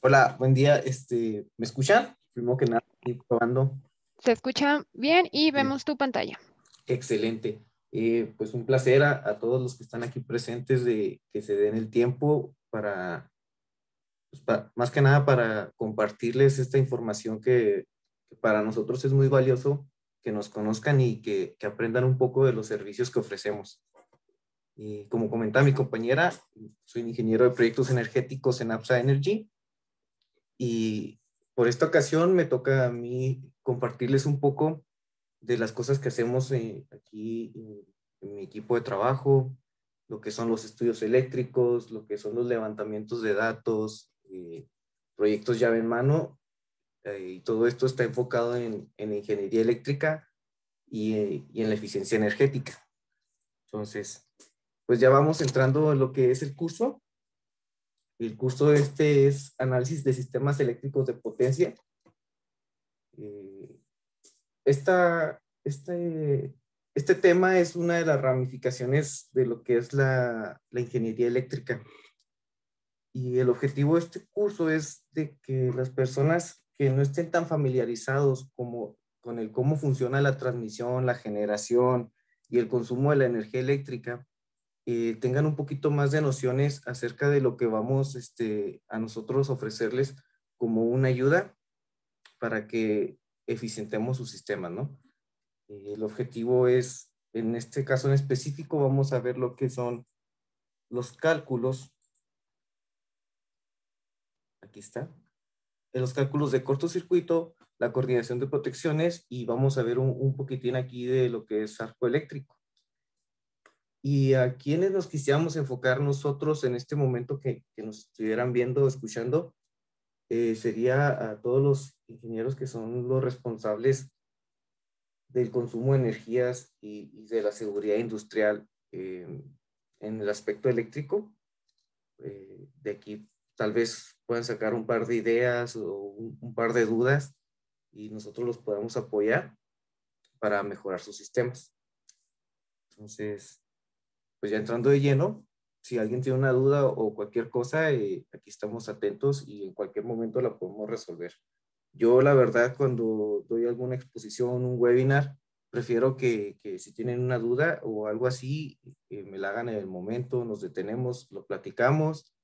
Hola, buen día. Este, ¿me escuchan? Primero que nada, estoy probando. Se escucha bien y vemos tu pantalla. Excelente. Eh, pues un placer a, a, todos los que están aquí presentes de que se den el tiempo para, pues, para más que nada para compartirles esta información que, que, para nosotros es muy valioso, que nos conozcan y que, que aprendan un poco de los servicios que ofrecemos. Y como comentaba mi compañera, soy ingeniero de proyectos energéticos en APSA Energy y por esta ocasión me toca a mí compartirles un poco de las cosas que hacemos eh, aquí en, mi equipo de trabajo, lo que son los estudios eléctricos, lo que son los levantamientos de datos, eh, proyectos llave en mano, eh, y todo esto está enfocado en, en ingeniería eléctrica y, eh, y, en la eficiencia energética. Entonces, pues ya vamos entrando en lo que es el curso. El curso este es análisis de sistemas eléctricos de potencia. Eh, esta, este, este tema es una de las ramificaciones de lo que es la, ingeniería eléctrica. Y el objetivo de este curso es de que las personas que no estén tan familiarizados como, con el cómo funciona la transmisión, la generación y el consumo de la energía eléctrica, eh, tengan un poquito más de nociones acerca de lo que vamos este, a nosotros ofrecerles como una ayuda para que eficientemos su sistema, ¿no? Eh, el objetivo es, en este caso en específico, vamos a ver lo que son los cálculos. Aquí está. En los cálculos de cortocircuito, la coordinación de protecciones y vamos a ver un, un poquitín aquí de lo que es arco eléctrico y a quienes nos quisiéramos enfocar nosotros en este momento que, que nos estuvieran viendo o escuchando, eh, sería a todos los ingenieros que son los responsables del consumo de energías y, y de la seguridad industrial eh, en el aspecto eléctrico. Eh, de aquí tal vez puedan sacar un par de ideas o un, un par de dudas y nosotros los podemos apoyar para mejorar sus sistemas. Entonces, pues ya entrando de lleno, si alguien tiene una duda o cualquier cosa, eh, aquí estamos atentos y en cualquier momento la podemos resolver. Yo la verdad cuando doy alguna exposición, un webinar, prefiero que, que si tienen una duda o algo así, eh, me la hagan en el momento, nos detenemos, lo platicamos,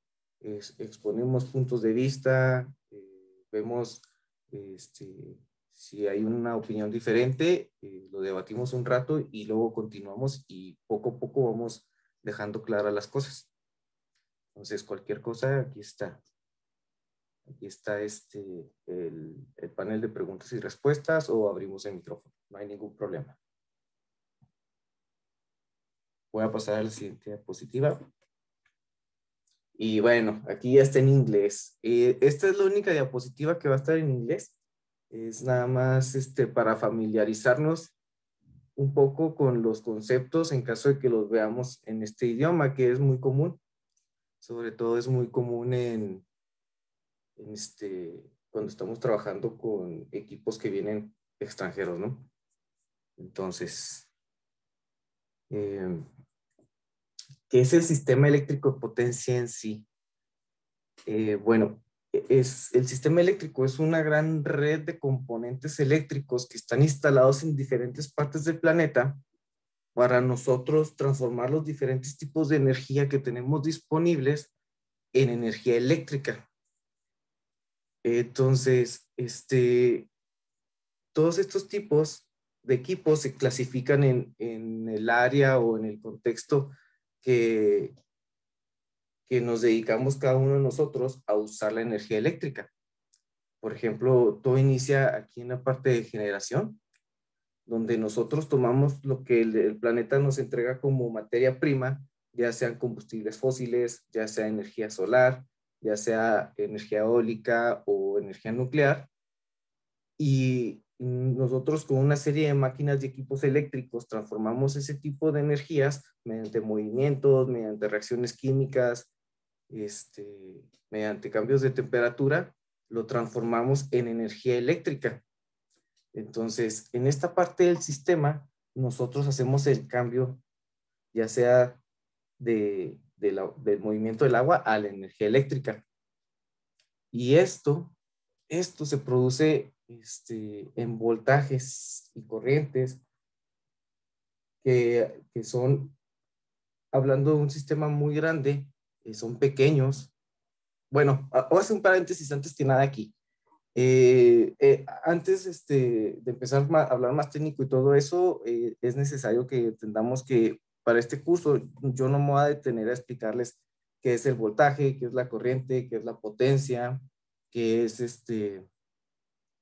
exponemos puntos de vista, eh, vemos este, si hay una opinión diferente, eh, lo debatimos un rato y luego continuamos y poco a poco vamos dejando claras las cosas. Entonces, cualquier cosa, aquí está. Aquí está este, el, el panel de preguntas y respuestas o abrimos el micrófono. No hay ningún problema. Voy a pasar a la siguiente diapositiva. Y bueno, aquí ya está en inglés. Eh, esta es la única diapositiva que va a estar en inglés es nada más este, para familiarizarnos un poco con los conceptos en caso de que los veamos en este idioma, que es muy común. Sobre todo es muy común en, este, cuando estamos trabajando con equipos que vienen extranjeros, ¿no? Entonces, eh, ¿qué es el sistema eléctrico de potencia en sí? Eh, bueno, es, el sistema eléctrico es una gran red de componentes eléctricos que están instalados en diferentes partes del planeta para nosotros transformar los diferentes tipos de energía que tenemos disponibles en energía eléctrica. Entonces, este, todos estos tipos de equipos se clasifican en, en el área o en el contexto que, que nos dedicamos cada uno de nosotros a usar la energía eléctrica. Por ejemplo, todo inicia aquí en la parte de generación, donde nosotros tomamos lo que el, planeta nos entrega como materia prima, ya sean combustibles fósiles, ya sea energía solar, ya sea energía eólica o energía nuclear, y nosotros con una serie de máquinas y equipos eléctricos transformamos ese tipo de energías mediante movimientos, mediante reacciones químicas, este, mediante cambios de temperatura, lo transformamos en energía eléctrica. Entonces, en esta parte del sistema, nosotros hacemos el cambio, ya sea de, del movimiento del agua a la energía eléctrica. Y esto, esto se produce este, en voltajes y corrientes que, que son, hablando de un sistema muy grande, son pequeños. Bueno, voy a hacer un paréntesis antes que nada aquí. Eh, eh, antes este, de empezar a hablar más técnico y todo eso, eh, es necesario que entendamos que para este curso yo no me voy a detener a explicarles qué es el voltaje, qué es la corriente, qué es la potencia, qué es este,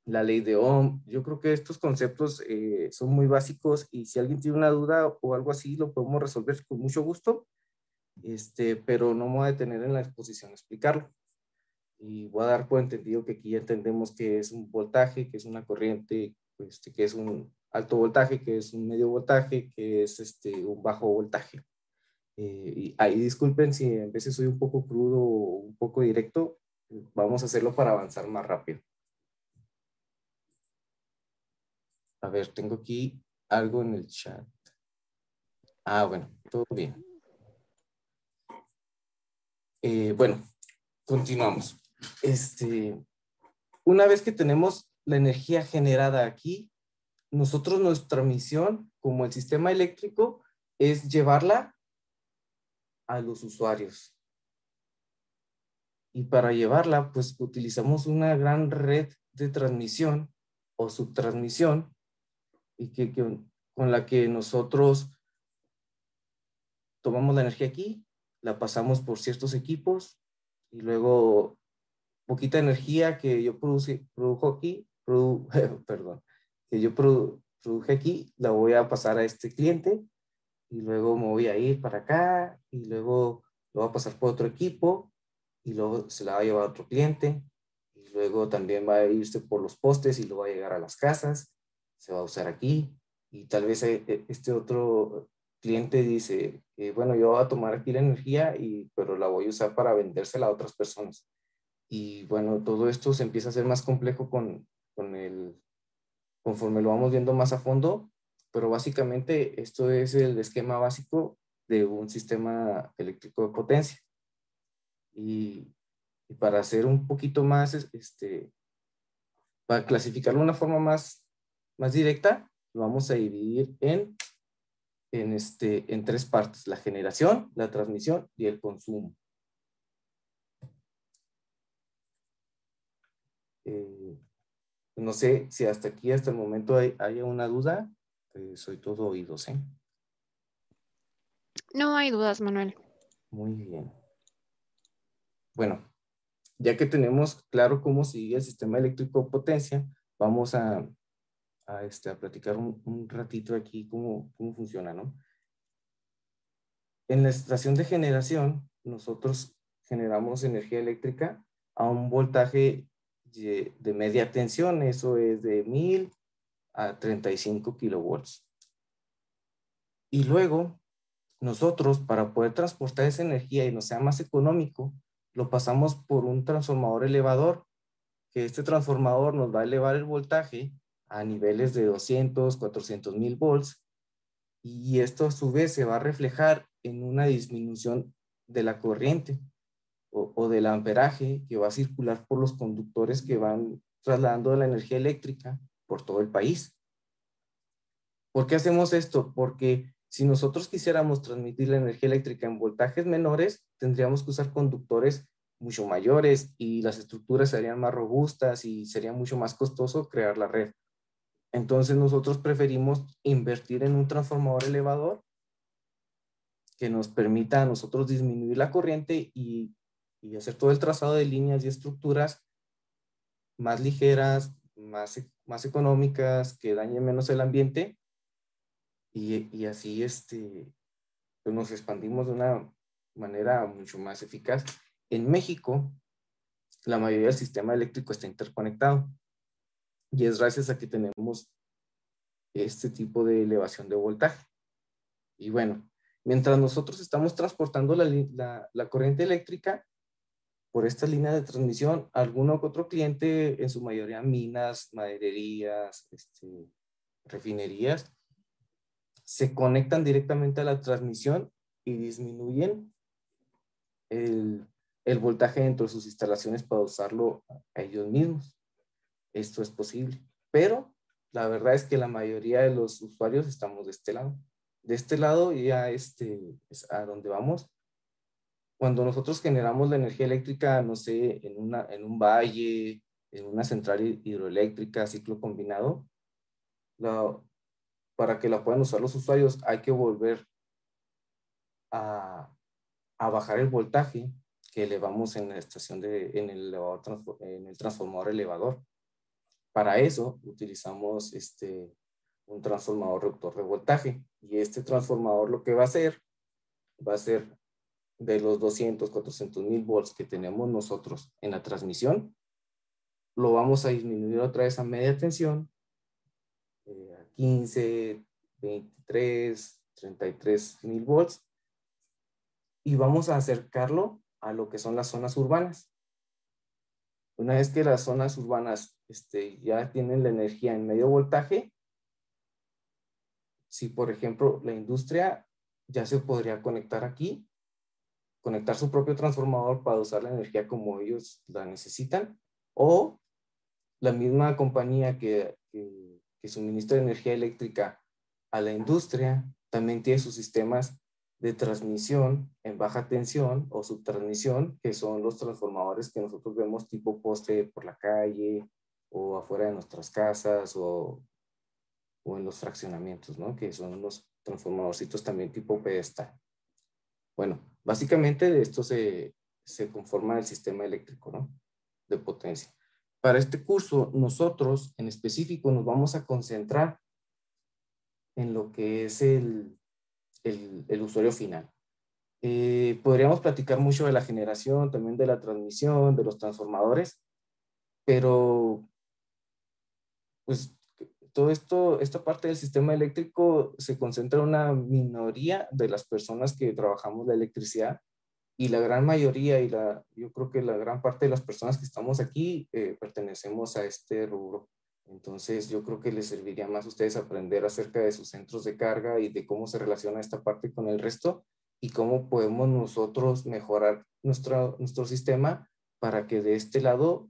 la ley de Ohm. Yo creo que estos conceptos son muy básicos y si alguien tiene una duda o algo así, lo podemos resolver con mucho gusto, este, pero no me voy a detener en la exposición a explicarlo y voy a dar por entendido que aquí ya entendemos que es un voltaje, que es una corriente, pues, que es un alto voltaje, que es un medio voltaje, que es este, un bajo voltaje. Eh, y ahí disculpen si a veces soy un poco crudo o un poco directo, vamos a hacerlo para avanzar más rápido. A ver, tengo aquí algo en el chat. Ah, bueno, todo bien. Eh, bueno, continuamos este, una vez que tenemos la energía generada aquí, nosotros nuestra misión como el sistema eléctrico es llevarla a los usuarios. Y para llevarla, pues utilizamos una gran red de transmisión o subtransmisión y que, con la que nosotros tomamos la energía aquí, la pasamos por ciertos equipos y luego poquita energía que yo produce, produjo aquí, perdón, que yo produje aquí, la voy a pasar a este cliente y luego me voy a ir para acá y luego lo va a pasar por otro equipo y luego se la va a llevar a otro cliente y luego también va a irse por los postes y lo va a llegar a las casas, se va a usar aquí y tal vez eh, eh, este otro cliente dice, bueno, yo voy a tomar aquí la energía, y, pero la voy a usar para vendérsela a otras personas. Y bueno, todo esto se empieza a hacer más complejo con, con el, conforme lo vamos viendo más a fondo, pero básicamente esto es el esquema básico de un sistema eléctrico de potencia. Y, y para hacer un poquito más, este, para clasificarlo de una forma más, más directa, lo vamos a dividir en, en, este, en tres partes, la generación, la transmisión y el consumo. Eh, no sé si hasta aquí, hasta el momento, hay, haya una duda. Eh, soy todo oídos, ¿eh? No hay dudas, Manuel. Muy bien. Bueno, ya que tenemos claro cómo sigue el sistema eléctrico potencia, vamos a, a, este, a platicar un, un, ratito aquí cómo, cómo funciona, ¿no? En la estación de generación, nosotros generamos energía eléctrica a un voltaje de, media tensión, eso es de 1000 a 35 kilovolts. Y luego, nosotros, para poder transportar esa energía y no sea más económico, lo pasamos por un transformador elevador, que este transformador nos va a elevar el voltaje a niveles de 200, 400 mil volts, y esto a su vez se va a reflejar en una disminución de la corriente o, del amperaje que va a circular por los conductores que van trasladando la energía eléctrica por todo el país. ¿Por qué hacemos esto? Porque si nosotros quisiéramos transmitir la energía eléctrica en voltajes menores, tendríamos que usar conductores mucho mayores y las estructuras serían más robustas y sería mucho más costoso crear la red. Entonces nosotros preferimos invertir en un transformador elevador que nos permita a nosotros disminuir la corriente y y hacer todo el trazado de líneas y estructuras más ligeras, más, e, más económicas, que dañen menos el ambiente y, y así este, pues nos expandimos de una manera mucho más eficaz. En México, la mayoría del sistema eléctrico está interconectado y es gracias a que tenemos este tipo de elevación de voltaje. Y bueno, mientras nosotros estamos transportando la, la, corriente eléctrica, por esta línea de transmisión, alguno que otro cliente, en su mayoría minas, madererías, este, refinerías, se conectan directamente a la transmisión y disminuyen el, el voltaje dentro de sus instalaciones para usarlo a ellos mismos. Esto es posible, pero la verdad es que la mayoría de los usuarios estamos de este lado. De este lado ya este, es a donde vamos. Cuando nosotros generamos la energía eléctrica, no sé, en, una, en un valle, en una central hidroeléctrica, ciclo combinado, para que la puedan usar los usuarios hay que volver a, a bajar el voltaje que elevamos en la estación de, en el, en el transformador elevador. Para eso utilizamos este, un transformador reductor de voltaje y este transformador lo que va a hacer va a ser de los 200, 400 mil volts que tenemos nosotros en la transmisión, lo vamos a disminuir otra vez a media tensión, eh, a 15, 23, 33 mil volts, y vamos a acercarlo a lo que son las zonas urbanas. Una vez que las zonas urbanas este, ya tienen la energía en medio voltaje, si por ejemplo la industria ya se podría conectar aquí, conectar su propio transformador para usar la energía como ellos la necesitan, o la misma compañía que, que, que suministra energía eléctrica a la industria también tiene sus sistemas de transmisión en baja tensión o subtransmisión, que son los transformadores que nosotros vemos tipo poste por la calle o afuera de nuestras casas o, o en los fraccionamientos, ¿no? Que son los transformadorcitos también tipo pedestal. Bueno, básicamente de esto se, se conforma el sistema eléctrico, ¿no? De potencia. Para este curso, nosotros en específico nos vamos a concentrar en lo que es el, el, usuario final. Eh, podríamos platicar mucho de la generación, también de la transmisión, de los transformadores, pero pues todo esto, esta parte del sistema eléctrico se concentra en una minoría de las personas que trabajamos la electricidad y la gran mayoría y la, yo creo que la gran parte de las personas que estamos aquí eh, pertenecemos a este rubro. Entonces, yo creo que les serviría más a ustedes aprender acerca de sus centros de carga y de cómo se relaciona esta parte con el resto y cómo podemos nosotros mejorar nuestro, nuestro sistema para que de este lado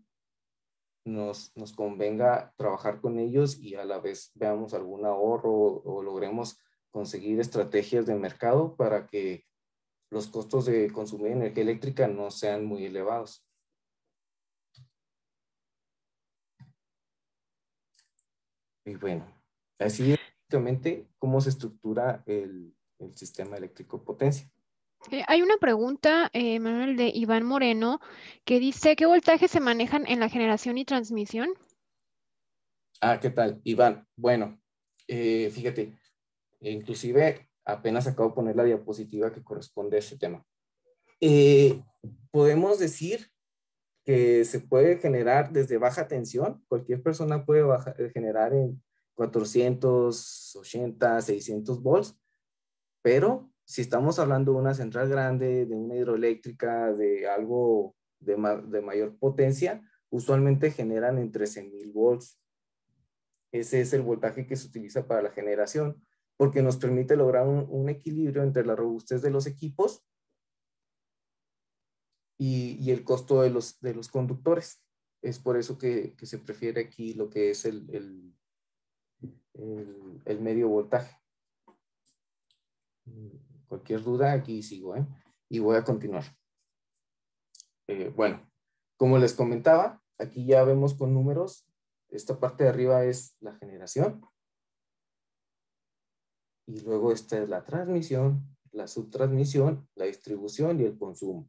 nos, nos convenga trabajar con ellos y a la vez veamos algún ahorro o, o logremos conseguir estrategias de mercado para que los costos de consumir energía eléctrica no sean muy elevados. Y bueno, así es básicamente cómo se estructura el, el sistema eléctrico potencia. Hay una pregunta, eh, Manuel, de Iván Moreno, que dice, ¿qué voltajes se manejan en la generación y transmisión? Ah, ¿qué tal? Iván, bueno, eh, fíjate, inclusive apenas acabo de poner la diapositiva que corresponde a ese tema. Eh, podemos decir que se puede generar desde baja tensión. Cualquier persona puede eh, generar en 480, 600 volts, pero si estamos hablando de una central grande, de una hidroeléctrica, de algo de, de mayor potencia, usualmente generan en 13.000 volts. Ese es el voltaje que se utiliza para la generación, porque nos permite lograr un, equilibrio entre la robustez de los equipos y, el costo de los, de los conductores. Es por eso que, se prefiere aquí lo que es el, el, medio voltaje. Cualquier duda, aquí sigo, ¿eh? Y voy a continuar. Eh, bueno, como les comentaba, aquí ya vemos con números. Esta parte de arriba es la generación. Y luego esta es la transmisión, la subtransmisión, la distribución y el consumo.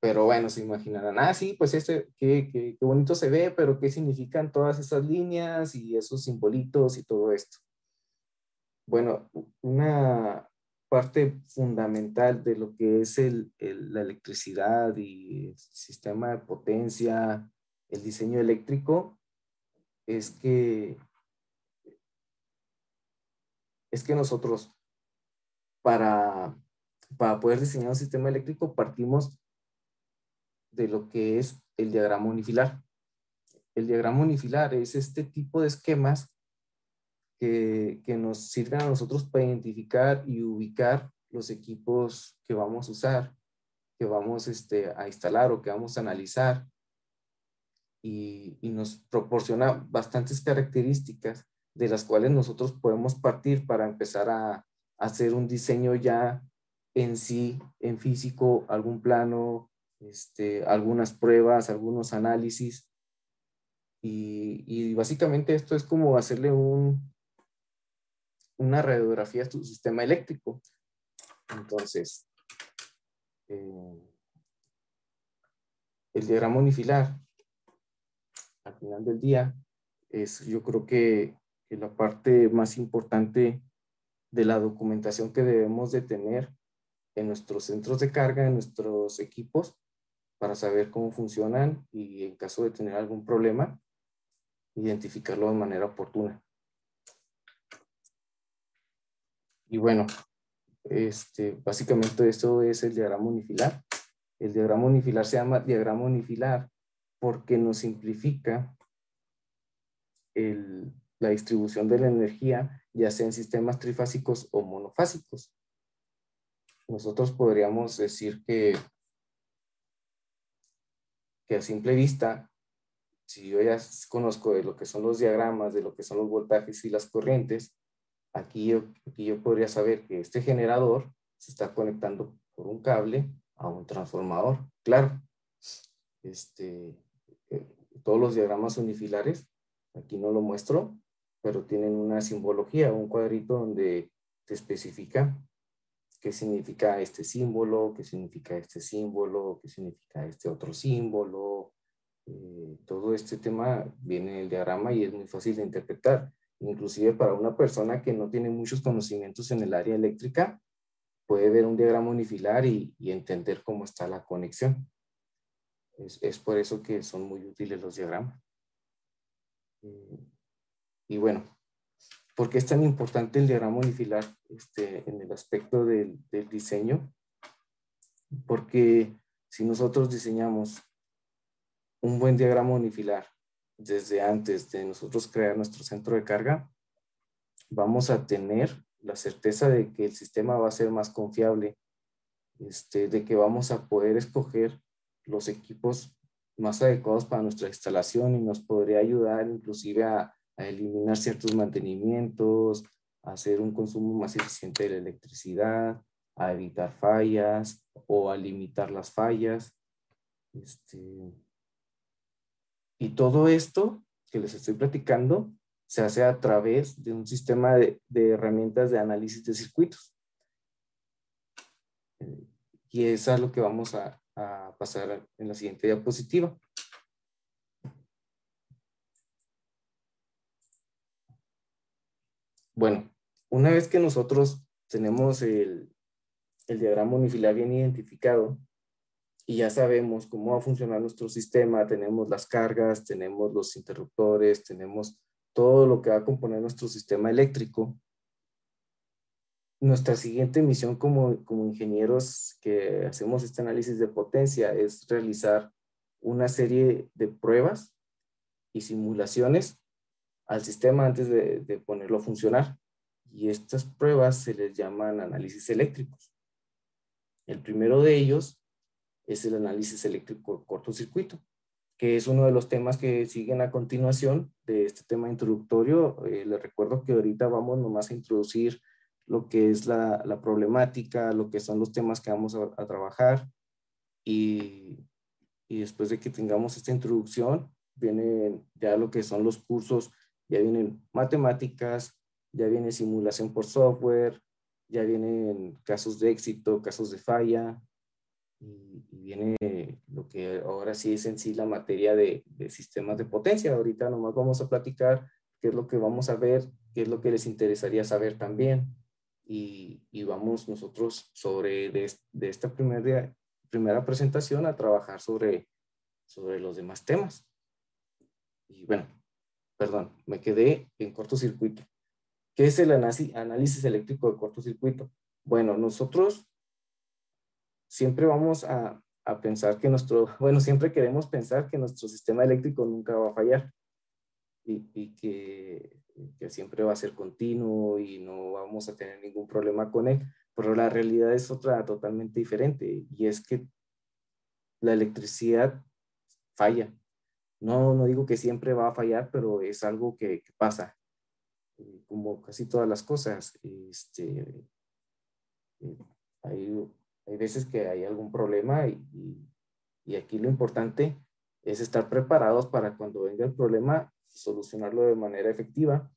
Pero bueno, se imaginarán, ah, sí, pues este, qué, qué, qué, bonito se ve, pero ¿qué significan todas esas líneas y esos simbolitos y todo esto? Bueno, una parte fundamental de lo que es el, la electricidad y el sistema de potencia, el diseño eléctrico, es que, es que nosotros, para, para poder diseñar un sistema eléctrico, partimos de lo que es el diagrama unifilar. El diagrama unifilar es este tipo de esquemas que, nos sirven a nosotros para identificar y ubicar los equipos que vamos a usar, que vamos este, a instalar o que vamos a analizar y, nos proporciona bastantes características de las cuales nosotros podemos partir para empezar a, hacer un diseño ya en sí, en físico, algún plano, este, algunas pruebas, algunos análisis. Y, básicamente esto es como hacerle un, una radiografía a tu sistema eléctrico. Entonces, eh, el diagrama unifilar, al final del día, es yo creo que, que la parte más importante de la documentación que debemos de tener en nuestros centros de carga, en nuestros equipos, para saber cómo funcionan y en caso de tener algún problema, identificarlo de manera oportuna. Y bueno, este, básicamente esto es el diagrama unifilar. El diagrama unifilar se llama diagrama unifilar porque nos simplifica el, la distribución de la energía, ya sea en sistemas trifásicos o monofásicos. Nosotros podríamos decir que, que a simple vista, si yo ya conozco de lo que son los diagramas, de lo que son los voltajes y las corrientes, aquí yo, aquí yo podría saber que este generador se está conectando por un cable a un transformador. Claro, este, eh, todos los diagramas unifilares, aquí no lo muestro, pero tienen una simbología, un cuadrito donde te especifica qué significa este símbolo, qué significa este símbolo, qué significa este otro símbolo. Eh, todo este tema viene en el diagrama y es muy fácil de interpretar. Inclusive para una persona que no tiene muchos conocimientos en el área eléctrica, puede ver un diagrama unifilar y, entender cómo está la conexión. Es, por eso que son muy útiles los diagramas. Y bueno, ¿por qué es tan importante el diagrama unifilar este, en el aspecto del, del diseño? Porque si nosotros diseñamos un buen diagrama unifilar desde antes de nosotros crear nuestro centro de carga, vamos a tener la certeza de que el sistema va a ser más confiable, este, de que vamos a poder escoger los equipos más adecuados para nuestra instalación y nos podría ayudar inclusive a, eliminar ciertos mantenimientos, a hacer un consumo más eficiente de la electricidad, a evitar fallas o a limitar las fallas. Este, y todo esto que les estoy platicando se hace a través de un sistema de, herramientas de análisis de circuitos. Y eso es lo que vamos a, pasar en la siguiente diapositiva. Bueno, una vez que nosotros tenemos el, el diagrama unifilar bien identificado, y ya sabemos cómo va a funcionar nuestro sistema, tenemos las cargas, tenemos los interruptores, tenemos todo lo que va a componer nuestro sistema eléctrico. Nuestra siguiente misión como, como ingenieros que hacemos este análisis de potencia es realizar una serie de pruebas y simulaciones al sistema antes de, de ponerlo a funcionar. Y estas pruebas se les llaman análisis eléctricos. El primero de ellos es el análisis eléctrico cortocircuito, que es uno de los temas que siguen a continuación de este tema introductorio. Eh, les recuerdo que ahorita vamos nomás a introducir lo que es la, la problemática, lo que son los temas que vamos a, a trabajar y, y, después de que tengamos esta introducción, vienen ya lo que son los cursos, ya vienen matemáticas, ya viene simulación por software, ya vienen casos de éxito, casos de falla, y, viene lo que ahora sí es en sí la materia de, sistemas de potencia. Ahorita nomás vamos a platicar qué es lo que vamos a ver, qué es lo que les interesaría saber también. Y, y vamos nosotros sobre de, de esta primer primera presentación a trabajar sobre, sobre los demás temas. Y bueno, perdón, me quedé en cortocircuito. ¿Qué es el análisis eléctrico de cortocircuito? Bueno, nosotros siempre vamos a, a, pensar que nuestro, bueno, siempre queremos pensar que nuestro sistema eléctrico nunca va a fallar y, y que, que, siempre va a ser continuo y no vamos a tener ningún problema con él, pero la realidad es otra totalmente diferente y es que la electricidad falla. No, no digo que siempre va a fallar, pero es algo que, pasa, eh, como casi todas las cosas. Este, eh, hay, hay, veces que hay algún problema y, y, aquí lo importante es estar preparados para cuando venga el problema, solucionarlo de manera efectiva.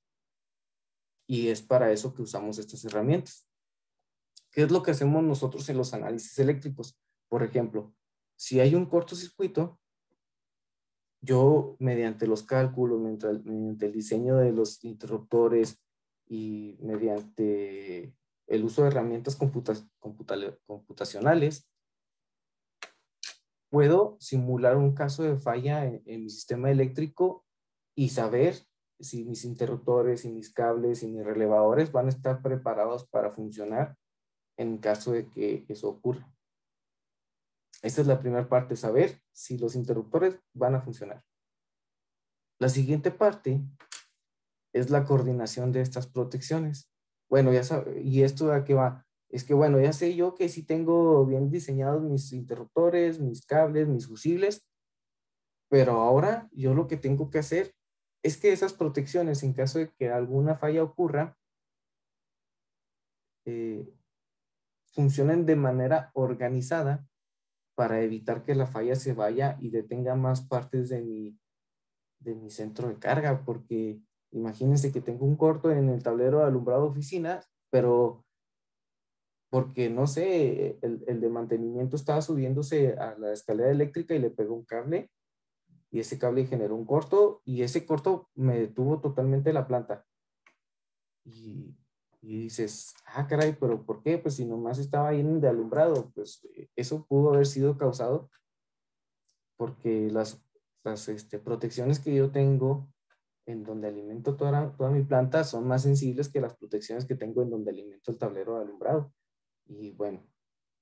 Y es para eso que usamos estas herramientas. ¿Qué es lo que hacemos nosotros en los análisis eléctricos? Por ejemplo, si hay un cortocircuito, yo mediante los cálculos, mediante el diseño de los interruptores y mediante el uso de herramientas computacionales, puedo simular un caso de falla en, mi sistema eléctrico y saber si mis interruptores y mis cables y mis relevadores van a estar preparados para funcionar en caso de que eso ocurra. Esta es la primera parte, saber si los interruptores van a funcionar. La siguiente parte es la coordinación de estas protecciones. Bueno, ya sabe, ¿y esto a qué va? Es que, bueno, ya sé yo que si tengo bien diseñados mis interruptores, mis cables, mis fusibles, pero ahora yo lo que tengo que hacer es que esas protecciones, en caso de que alguna falla ocurra, eh, funcionen de manera organizada para evitar que la falla se vaya y detenga más partes de mi, de mi centro de carga, porque imagínense que tengo un corto en el tablero de alumbrado oficinas, pero porque no sé, el, el, de mantenimiento estaba subiéndose a la escalera eléctrica y le pegó un cable y ese cable generó un corto y ese corto me detuvo totalmente la planta. Y y dices, ah, caray, pero ¿por qué? Pues si nomás estaba ahí de alumbrado, pues eso pudo haber sido causado porque las, las este, protecciones que yo tengo en donde alimento toda, toda mi planta son más sensibles que las protecciones que tengo en donde alimento el tablero de alumbrado. Y bueno,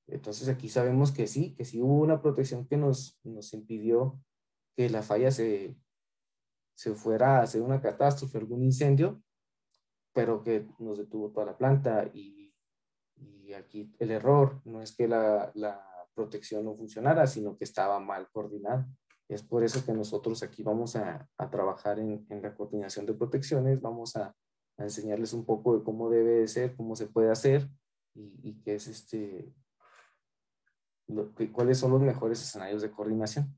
entonces aquí sabemos que sí, que sí hubo una protección que nos, nos impidió que la falla se, se fuera a hacer una catástrofe, algún incendio, pero que nos detuvo toda la planta y, y aquí el error no es que la, la, protección no funcionara, sino que estaba mal coordinada. Es por eso que nosotros aquí vamos a, a trabajar en, en, la coordinación de protecciones, vamos a, a, enseñarles un poco de cómo debe de ser, cómo se puede hacer y, y qué es este, lo, que, cuáles son los mejores escenarios de coordinación.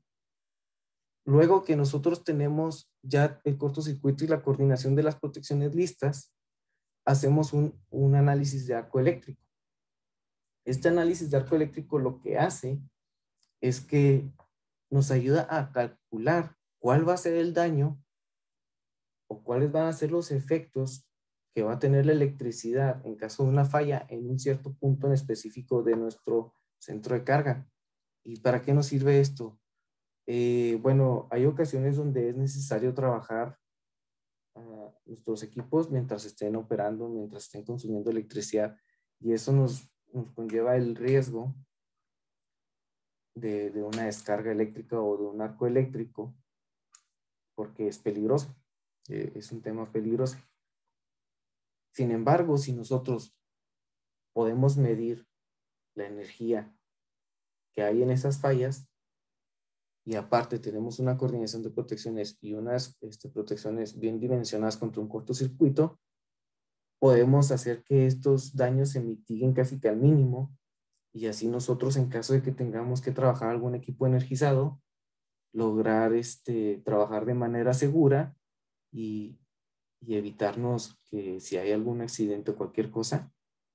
Luego que nosotros tenemos ya el cortocircuito y la coordinación de las protecciones listas, hacemos un, un análisis de arco eléctrico. Este análisis de arco eléctrico lo que hace es que nos ayuda a calcular cuál va a ser el daño o cuáles van a ser los efectos que va a tener la electricidad en caso de una falla en un cierto punto en específico de nuestro centro de carga. ¿Y para qué nos sirve esto? Eh, bueno, hay ocasiones donde es necesario trabajar nuestros equipos mientras estén operando, mientras estén consumiendo electricidad. Y eso nos conlleva el riesgo de, de, una descarga eléctrica o de un arco eléctrico, porque es peligroso, eh, es un tema peligroso. Sin embargo, si nosotros podemos medir la energía que hay en esas fallas, y aparte tenemos una coordinación de protecciones y unas este, protecciones bien dimensionadas contra un cortocircuito, podemos hacer que estos daños se mitiguen casi que al mínimo y así nosotros en caso de que tengamos que trabajar algún equipo energizado, lograr este, trabajar de manera segura y, y evitarnos que si hay algún accidente o cualquier cosa,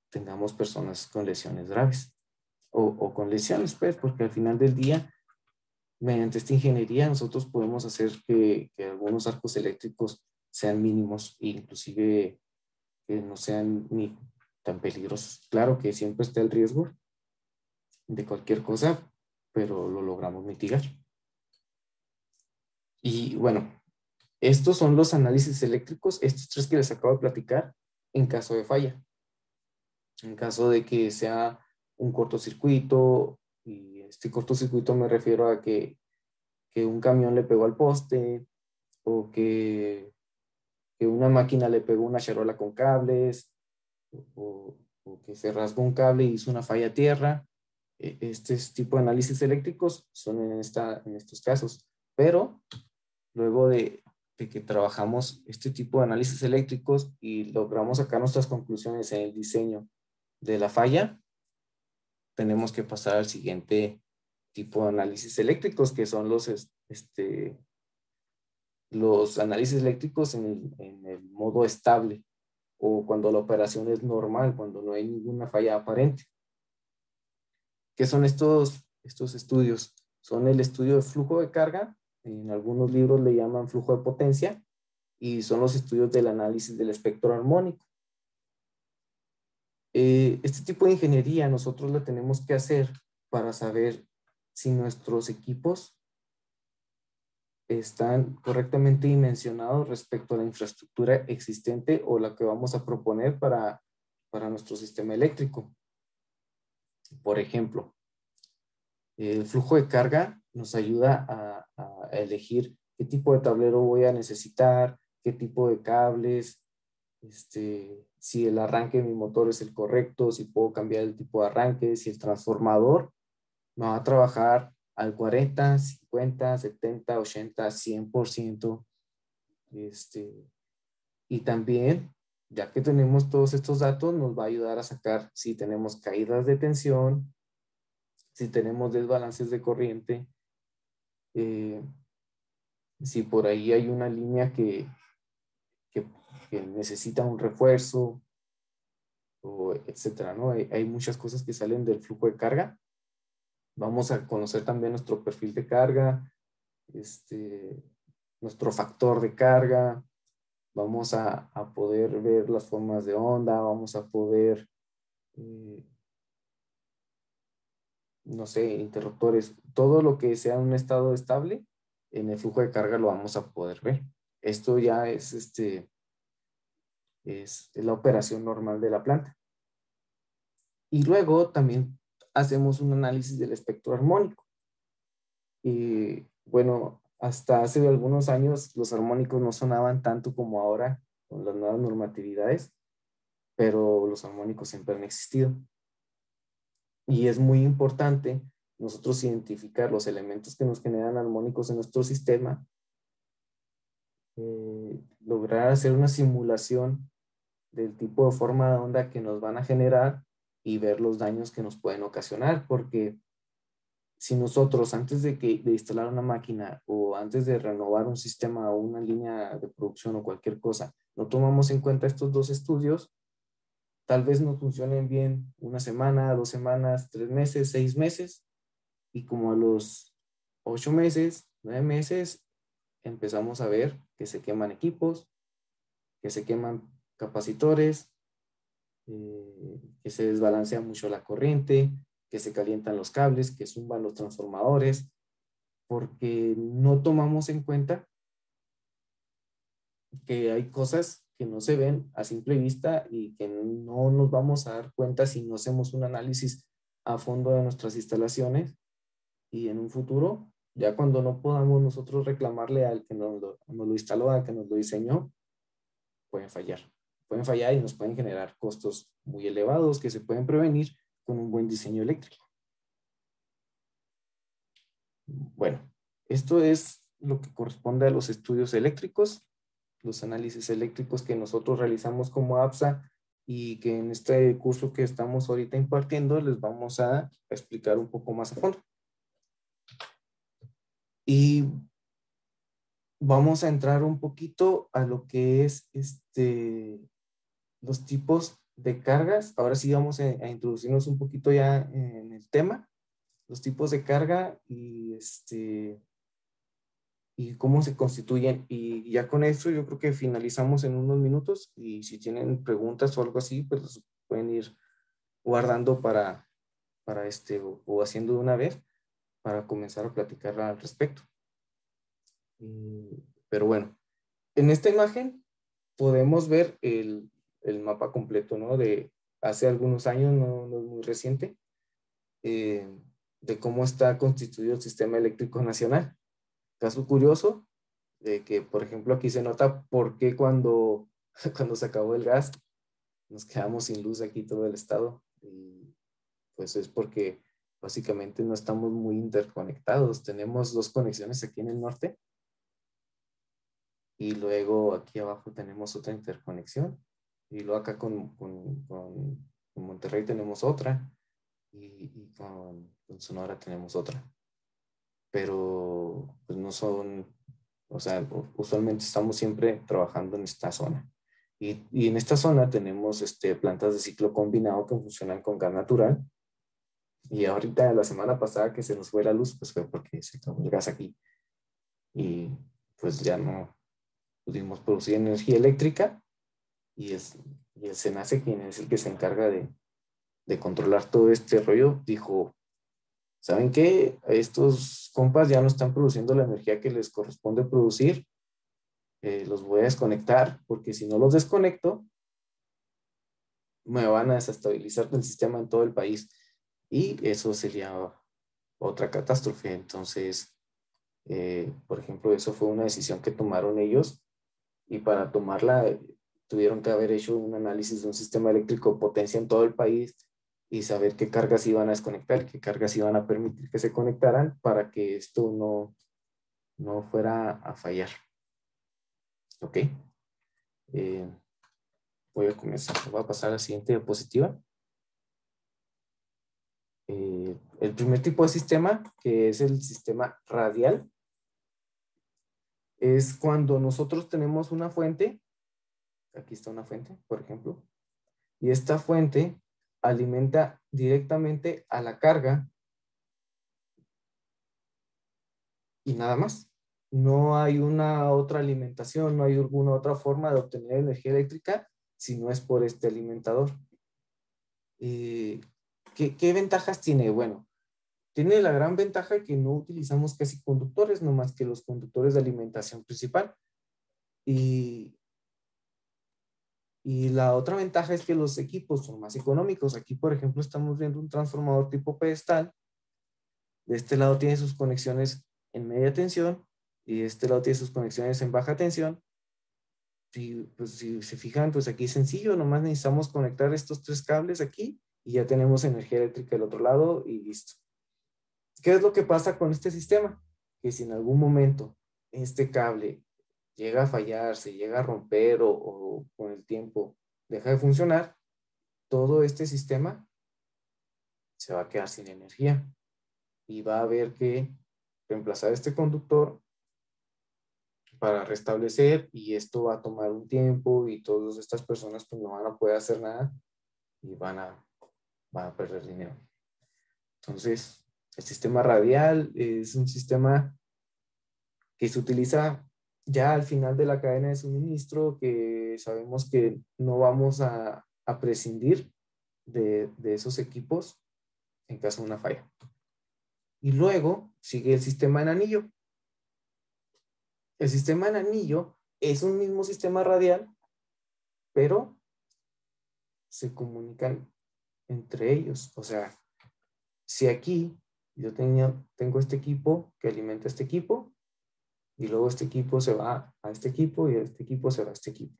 tengamos personas con lesiones graves o, o con lesiones, pues, porque al final del día mediante esta ingeniería nosotros podemos hacer que, algunos arcos eléctricos sean mínimos e inclusive que no sean ni tan peligrosos. Claro que siempre está el riesgo de cualquier cosa, pero lo logramos mitigar. Y bueno, estos son los análisis eléctricos, estos tres que les acabo de platicar, en caso de falla. En caso de que sea un cortocircuito y este cortocircuito me refiero a que, que un camión le pegó al poste o que, que una máquina le pegó una charola con cables o, que se rasgó un cable y hizo una falla a tierra. E, este tipo de análisis eléctricos son en, esta, en estos casos, pero luego de, de, que trabajamos este tipo de análisis eléctricos y logramos sacar nuestras conclusiones en el diseño de la falla, tenemos que pasar al siguiente tipo de análisis eléctricos, que son los, este, los análisis eléctricos en el, en el modo estable o cuando la operación es normal, cuando no hay ninguna falla aparente. ¿Qué son estos, estos estudios? Son el estudio de flujo de carga, en algunos libros le llaman flujo de potencia, y son los estudios del análisis del espectro armónico. Eh, este tipo de ingeniería nosotros la tenemos que hacer para saber si nuestros equipos están correctamente dimensionados respecto a la infraestructura existente o la que vamos a proponer para, para nuestro sistema eléctrico. Por ejemplo, el flujo de carga nos ayuda a, elegir qué tipo de tablero voy a necesitar, qué tipo de cables, este, si el arranque de mi motor es el correcto, si puedo cambiar el tipo de arranque, si el transformador me va a trabajar al 40, 50, 70, 80, 100%. Este, y también, ya que tenemos todos estos datos, nos va a ayudar a sacar si tenemos caídas de tensión, si tenemos desbalances de corriente, eh, si por ahí hay una línea que, que, necesita un refuerzo, o etcétera, ¿no? Hay, hay muchas cosas que salen del flujo de carga Vamos a conocer también nuestro perfil de carga, este, nuestro factor de carga, vamos a, poder ver las formas de onda, vamos a poder, eh, no sé, interruptores, todo lo que sea un estado estable, en el flujo de carga lo vamos a poder ver. Esto ya es, este, es la operación normal de la planta. Y luego también hacemos un análisis del espectro armónico. Y bueno, hasta hace algunos años los armónicos no sonaban tanto como ahora con las nuevas normatividades, pero los armónicos siempre han existido. Y es muy importante nosotros identificar los elementos que nos generan armónicos en nuestro sistema, eh, lograr hacer una simulación del tipo de forma de onda que nos van a generar y ver los daños que nos pueden ocasionar, porque si nosotros antes de, que, de instalar una máquina o antes de renovar un sistema o una línea de producción o cualquier cosa, no tomamos en cuenta estos dos estudios, tal vez no funcionen bien una semana, dos semanas, tres meses, seis meses, y como a los ocho meses, nueve meses, empezamos a ver que se queman equipos, que se queman capacitores, eh, que se desbalancea mucho la corriente, que se calientan los cables, que zumban los transformadores, porque no tomamos en cuenta que hay cosas que no se ven a simple vista y que no nos vamos a dar cuenta si no hacemos un análisis a fondo de nuestras instalaciones y en un futuro, ya cuando no podamos nosotros reclamarle al que nos lo, nos lo instaló, al que nos lo diseñó, pueden fallar. Pueden fallar y nos pueden generar costos muy elevados que se pueden prevenir con un buen diseño eléctrico. Bueno, esto es lo que corresponde a los estudios eléctricos, los análisis eléctricos que nosotros realizamos como APSA y que en este curso que estamos ahorita impartiendo les vamos a explicar un poco más a fondo. Y vamos a entrar un poquito a lo que es este los tipos de cargas. Ahora sí vamos a, introducirnos un poquito ya en el tema, los tipos de carga y, este, y cómo se constituyen. Y ya con esto yo creo que finalizamos en unos minutos y si tienen preguntas o algo así, pues los pueden ir guardando para, para este, o, haciendo de una vez para comenzar a platicar al respecto. pero bueno, en esta imagen podemos ver el, el mapa completo, ¿no? De hace algunos años, no, es muy reciente, eh, de cómo está constituido el sistema eléctrico nacional. Caso curioso, de que, por ejemplo, aquí se nota por qué cuando, cuando se acabó el gas, nos quedamos sin luz aquí todo el estado. Y pues es porque básicamente no estamos muy interconectados. Tenemos dos conexiones aquí en el norte y luego aquí abajo tenemos otra interconexión y luego acá con, con, con, Monterrey tenemos otra y, con, con, Sonora tenemos otra. Pero pues no son, o sea, usualmente estamos siempre trabajando en esta zona. Y, y, en esta zona tenemos este, plantas de ciclo combinado que funcionan con gas natural. Y ahorita, la semana pasada que se nos fue la luz, pues fue porque se acabó el gas aquí. Y pues ya no pudimos producir energía eléctrica y, es, y el SENACE, quien es el que se encarga de, de controlar todo este rollo, dijo, ¿saben qué? Estos compas ya no están produciendo la energía que les corresponde producir. Eh, los voy a desconectar porque si no los desconecto, me van a desestabilizar el sistema en todo el país. Y eso sería otra catástrofe. Entonces, eh, por ejemplo, eso fue una decisión que tomaron ellos y para tomarla tuvieron que haber hecho un análisis de un sistema eléctrico potencia en todo el país y saber qué cargas iban a desconectar, qué cargas iban a permitir que se conectaran para que esto no, no fuera a fallar. ¿Ok? Eh, voy a comenzar, voy a pasar a la siguiente diapositiva. Eh, el primer tipo de sistema, que es el sistema radial, es cuando nosotros tenemos una fuente Aquí está una fuente, por ejemplo. Y esta fuente alimenta directamente a la carga y nada más. No hay una otra alimentación, no hay alguna otra forma de obtener energía eléctrica si no es por este alimentador. ¿qué, ¿Qué ventajas tiene? Bueno, tiene la gran ventaja que no utilizamos casi conductores, no más que los conductores de alimentación principal. Y y la otra ventaja es que los equipos son más económicos. Aquí, por ejemplo, estamos viendo un transformador tipo pedestal. De este lado tiene sus conexiones en media tensión y de este lado tiene sus conexiones en baja tensión. Y pues si se fijan, pues aquí es sencillo, nomás necesitamos conectar estos tres cables aquí y ya tenemos energía eléctrica del otro lado y listo. ¿Qué es lo que pasa con este sistema? Que si en algún momento este cable llega a fallar, se llega a romper o, con el tiempo deja de funcionar, todo este sistema se va a quedar sin energía y va a haber que reemplazar este conductor para restablecer y esto va a tomar un tiempo y todas estas personas pues no van a poder hacer nada y van a, van a perder dinero. Entonces, el sistema radial es un sistema que se utiliza ya al final de la cadena de suministro que sabemos que no vamos a, prescindir de, esos equipos en caso de una falla. Y luego sigue el sistema en anillo. El sistema en anillo es un mismo sistema radial, pero se comunican entre ellos. O sea, si aquí yo tengo, tengo este equipo que alimenta este equipo, y luego este equipo se va a este equipo y este equipo se va a este equipo.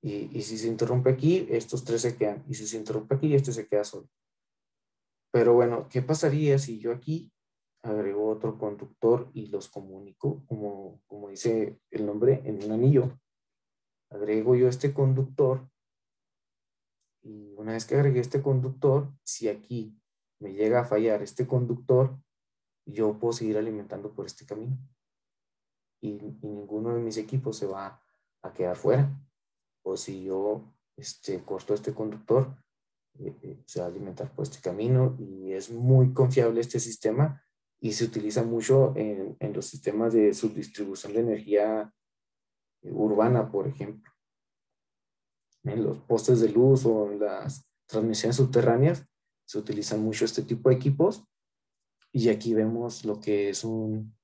Y, y si se interrumpe aquí, estos tres se quedan. Y si se interrumpe aquí, este se queda solo. Pero bueno, ¿qué pasaría si yo aquí agrego otro conductor y los comunico, como, como dice el nombre, en un anillo? Agrego yo este conductor y una vez que agregué este conductor, si aquí me llega a fallar este conductor, yo puedo seguir alimentando por este camino y, ninguno de mis equipos se va a quedar fuera. O si yo este, corto este conductor, eh, eh, se va a alimentar por este camino y es muy confiable este sistema y se utiliza mucho en, los sistemas de subdistribución de energía urbana, por ejemplo. En los postes de luz o en las transmisiones subterráneas se utilizan mucho este tipo de equipos y aquí vemos lo que es un,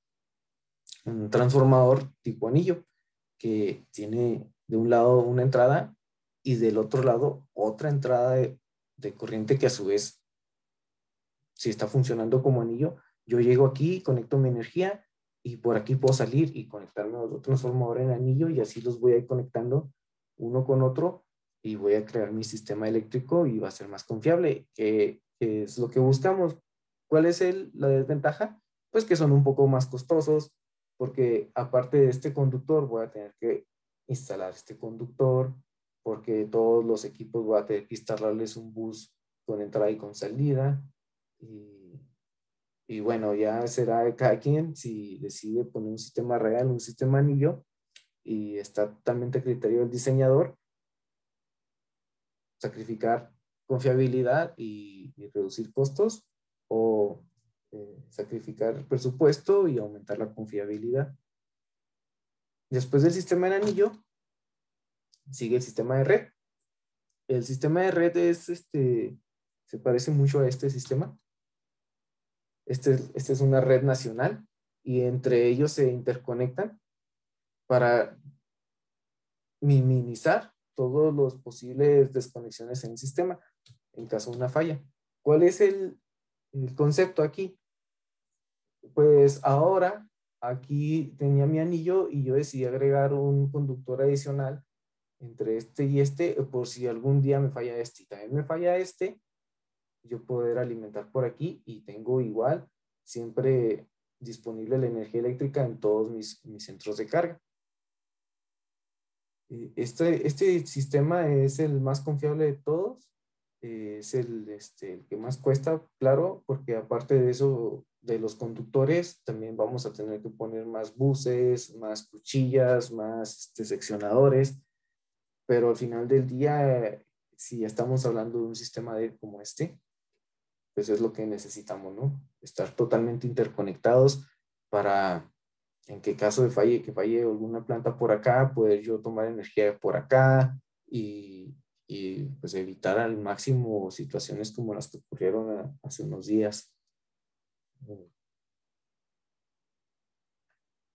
un transformador tipo anillo que tiene de un lado una entrada y del otro lado otra entrada de, corriente que a su vez, si está funcionando como anillo, yo llego aquí, conecto mi energía y por aquí puedo salir y conectarme a otro transformador en anillo y así los voy a ir conectando uno con otro y voy a crear mi sistema eléctrico y va a ser más confiable, que, que es lo que buscamos. ¿Cuál es la desventaja? Pues que son un poco más costosos, porque aparte de este conductor voy a tener que instalar este conductor, porque todos los equipos voy a tener que instalarles un bus con entrada y con salida. Y, y bueno, ya será de cada quien si decide poner un sistema real, un sistema anillo, y está totalmente a criterio del diseñador, sacrificar confiabilidad y, reducir costos o eh, sacrificar el presupuesto y aumentar la confiabilidad. Después del sistema de anillo, sigue el sistema de red. El sistema de red es este, se parece mucho a este sistema. Este, este es una red nacional y entre ellos se interconectan para minimizar todos los posibles desconexiones en el sistema en caso de una falla. ¿Cuál es el concepto aquí? Pues ahora aquí tenía mi anillo y yo decidí agregar un conductor adicional entre este y este por si algún día me falla este y también me falla este, yo poder alimentar por aquí y tengo igual siempre disponible la energía eléctrica en todos mis, mis centros de carga. Este, este sistema es el más confiable de todos, es el, este, el que más cuesta, claro, porque aparte de eso, de los conductores, también vamos a tener que poner más buses, más cuchillas, más este, seccionadores, pero al final del día, si estamos hablando de un sistema como este, pues es lo que necesitamos, ¿no? Estar totalmente interconectados para, en qué caso de falle, que falle alguna planta por acá, poder yo tomar energía por acá y, y pues evitar al máximo situaciones como las que ocurrieron hace unos días.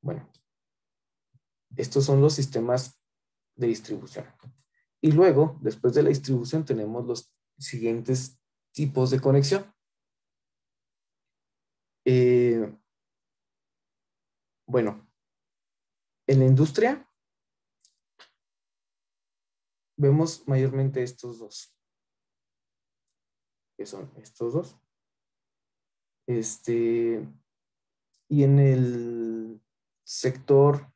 Bueno, estos son los sistemas de distribución. Y luego, después de la distribución, tenemos los siguientes tipos de conexión. Eh, bueno, en la industria vemos mayormente estos dos, que son estos dos. Este, y en el sector,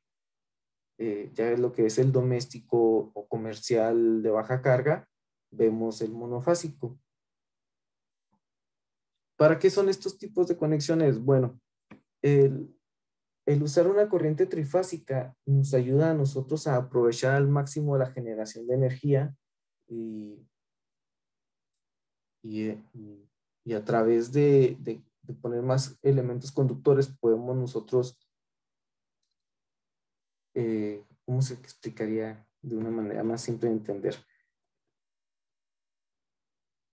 eh, ya lo que es el doméstico o comercial de baja carga, vemos el monofásico. ¿Para qué son estos tipos de conexiones? Bueno, el, usar una corriente trifásica nos ayuda a nosotros a aprovechar al máximo la generación de energía y, y, a través de, poner más elementos conductores podemos nosotros, eh, ¿cómo se explicaría de una manera más simple de entender?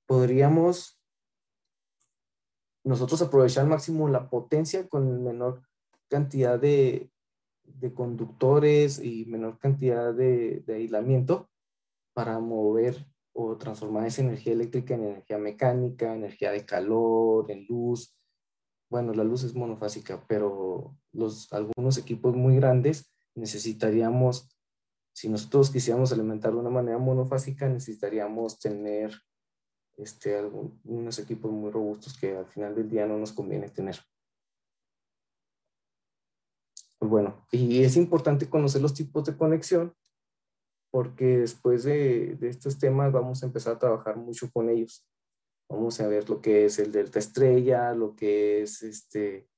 Podríamos nosotros aprovechar al máximo la potencia con menor cantidad de, conductores y menor cantidad de, aislamiento para mover o transformar esa energía eléctrica en energía mecánica, energía de calor, en luz. Bueno, la luz es monofásica, pero los, algunos equipos muy grandes necesitaríamos, si nosotros quisiéramos alimentar de una manera monofásica, necesitaríamos tener este, unos equipos muy robustos que al final del día no nos conviene tener. Pues bueno, y es importante conocer los tipos de conexión porque después de, de, estos temas vamos a empezar a trabajar mucho con ellos. Vamos a ver lo que es el delta estrella, lo que es este,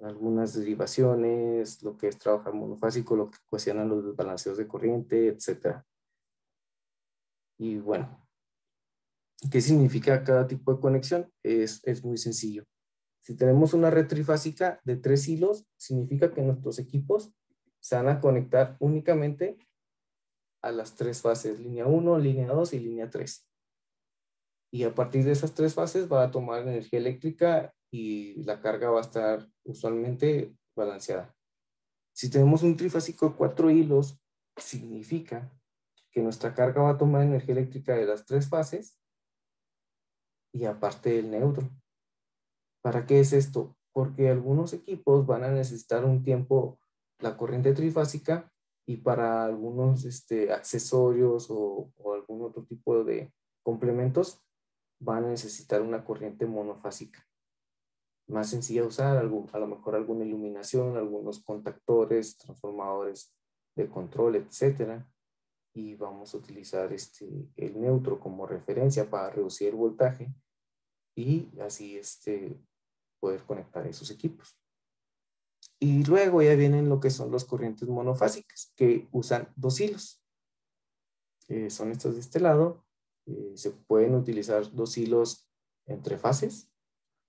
algunas derivaciones, lo que es trabajar monofásico, lo que cuestionan los desbalanceos de corriente, etc. Y bueno, ¿Qué significa cada tipo de conexión? Es, muy sencillo. Si tenemos una red trifásica de tres hilos, significa que nuestros equipos se van a conectar únicamente a las tres fases, línea 1, línea 2 y línea 3. Y a partir de esas tres fases va a tomar energía eléctrica y la carga va a estar usualmente balanceada. Si tenemos un trifásico de cuatro hilos, significa que nuestra carga va a tomar energía eléctrica de las tres fases y aparte el neutro. ¿Para qué es esto? Porque algunos equipos van a necesitar un tiempo la corriente trifásica y para algunos este, accesorios o, o algún otro tipo de complementos van a necesitar una corriente monofásica. más sencilla de usar, algo, a lo mejor alguna iluminación, algunos contactores, transformadores de control, etcétera. Y vamos a utilizar este, el neutro como referencia para reducir el voltaje y así este, poder conectar esos equipos. Y luego ya vienen lo que son los corrientes monofásicas, que usan dos hilos. Eh, son estos de este lado. Eh, se pueden utilizar dos hilos entre fases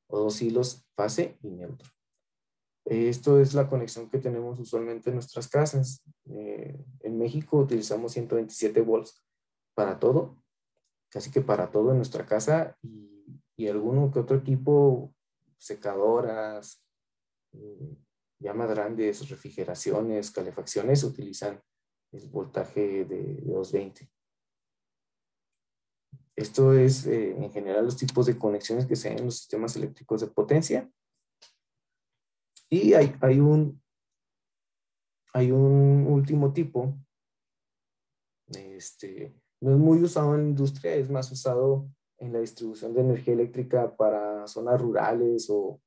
o dos hilos fase y neutro. Esto es la conexión que tenemos usualmente en nuestras casas. Eh, en México utilizamos 127 volts para todo, casi que para todo en nuestra casa y, y alguno que otro equipo, secadoras, eh, ya más grandes, refrigeraciones, calefacciones, utilizan el voltaje de, 220. Esto es eh, en general los tipos de conexiones que se dan en los sistemas eléctricos de potencia. Y hay, hay, un, hay un último tipo. Este, no es muy usado en la industria, es más usado en la distribución de energía eléctrica para zonas rurales o,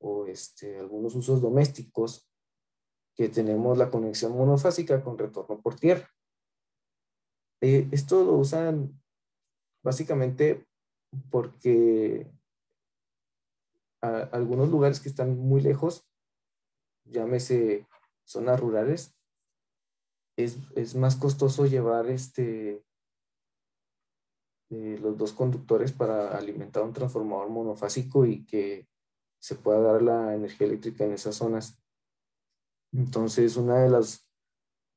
o este, algunos usos domésticos que tenemos la conexión monofásica con retorno por tierra. Eh, esto lo usan básicamente porque algunos lugares que están muy lejos, llámese zonas rurales, es, es más costoso llevar este, eh, los dos conductores para alimentar un transformador monofásico y que se pueda dar la energía eléctrica en esas zonas. Entonces, una de las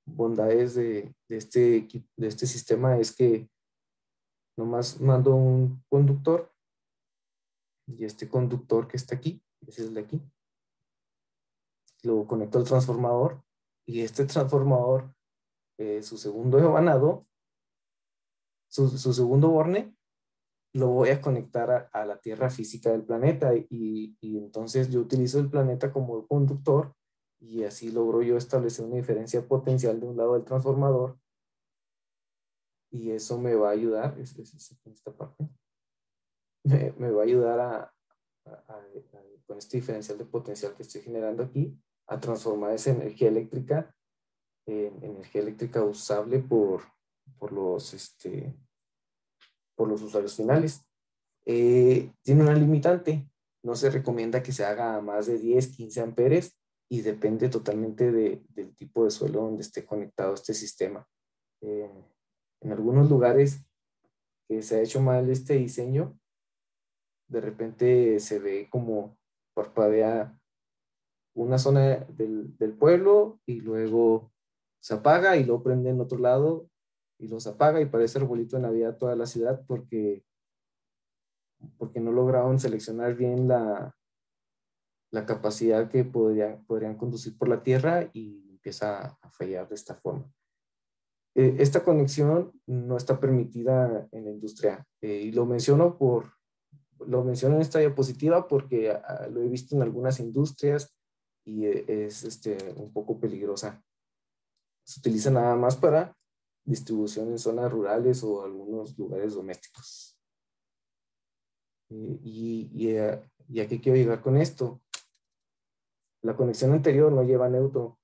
bondades de, este, de este sistema es que nomás mando un conductor y este conductor que está aquí, ese es el de aquí, lo conecto al transformador y este transformador, eh, su segundo evanado, su, su segundo borne, lo voy a conectar a, la Tierra física del planeta y, entonces yo utilizo el planeta como conductor y así logro yo establecer una diferencia potencial de un lado del transformador y eso me va a ayudar, es, esta parte, me, va a ayudar a, con este diferencial de potencial que estoy generando aquí, a transformar esa energía eléctrica en energía eléctrica usable por, por los, este, por los usuarios finales. Eh, tiene una limitante, no se recomienda que se haga a más de 10, 15 amperes y depende totalmente del tipo de suelo donde esté conectado este sistema. Eh, en algunos lugares que se ha hecho mal este diseño, de repente se ve como parpadea una zona del, pueblo y luego se apaga y luego prende en otro lado y los apaga y parece arbolito de Navidad toda la ciudad porque, porque no lograron seleccionar bien la, la capacidad que podrían, podrían conducir por la tierra y empieza a fallar de esta forma. Eh, esta conexión no está permitida en la industria eh, y lo menciono por lo menciono en esta diapositiva porque ah, lo he visto en algunas industrias y eh, es este, un poco peligrosa. Se utiliza nada más para distribución en zonas rurales o algunos lugares domésticos. y, y, a, qué quiero llegar con esto? La conexión anterior no lleva neutro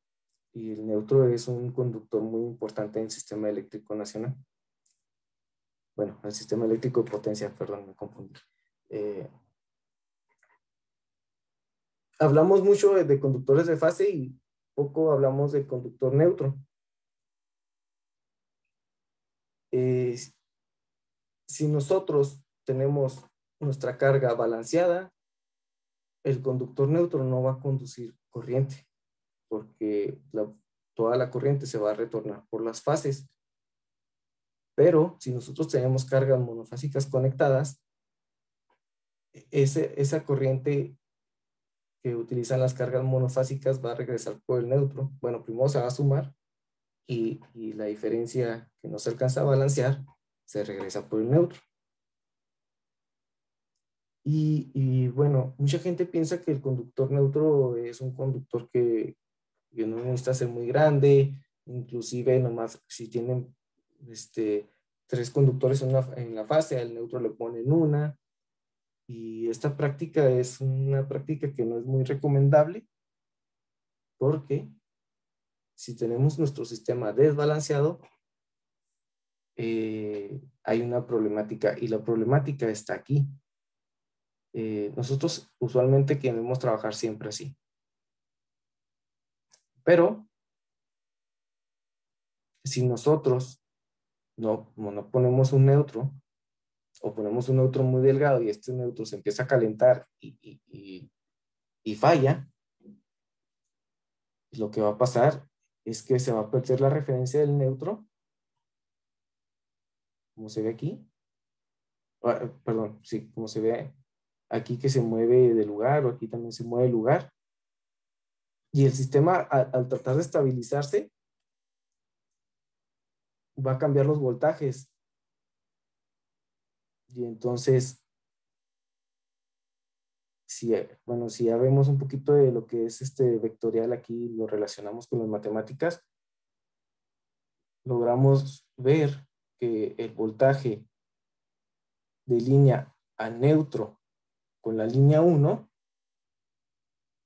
y el neutro es un conductor muy importante en el sistema eléctrico nacional. Bueno, el sistema eléctrico de potencia, perdón, me confundí. Eh, hablamos mucho de conductores de fase y poco hablamos de conductor neutro. Eh, si nosotros tenemos nuestra carga balanceada, el conductor neutro no va a conducir corriente, porque toda la corriente se va a retornar por las fases. Pero si nosotros tenemos cargas monofásicas conectadas, ese, esa corriente que utilizan las cargas monofásicas va a regresar por el neutro. Bueno, primero se va a sumar y, la diferencia que no se alcanza a balancear se regresa por el neutro. Y, bueno, mucha gente piensa que el conductor neutro es un conductor que, no necesita ser muy grande, inclusive nomás si tienen este, tres conductores en, en la fase, al neutro le ponen una, Y esta práctica es una práctica que no es muy recomendable porque si tenemos nuestro sistema desbalanceado, eh, hay una problemática y la problemática está aquí. Eh, nosotros usualmente queremos trabajar siempre así. Pero si nosotros no, no ponemos un neutro o ponemos un neutro muy delgado y este neutro se empieza a calentar y, y falla, lo que va a pasar es que se va a perder la referencia del neutro, como se ve aquí. Ah, perdón, sí, como se ve aquí que se mueve de lugar o aquí también se mueve de lugar. Y el sistema al, tratar de estabilizarse va a cambiar los voltajes. Y entonces, si, bueno, si ya vemos un poquito de lo que es este vectorial aquí, lo relacionamos con las matemáticas, logramos ver que el voltaje de línea a neutro con la línea 1,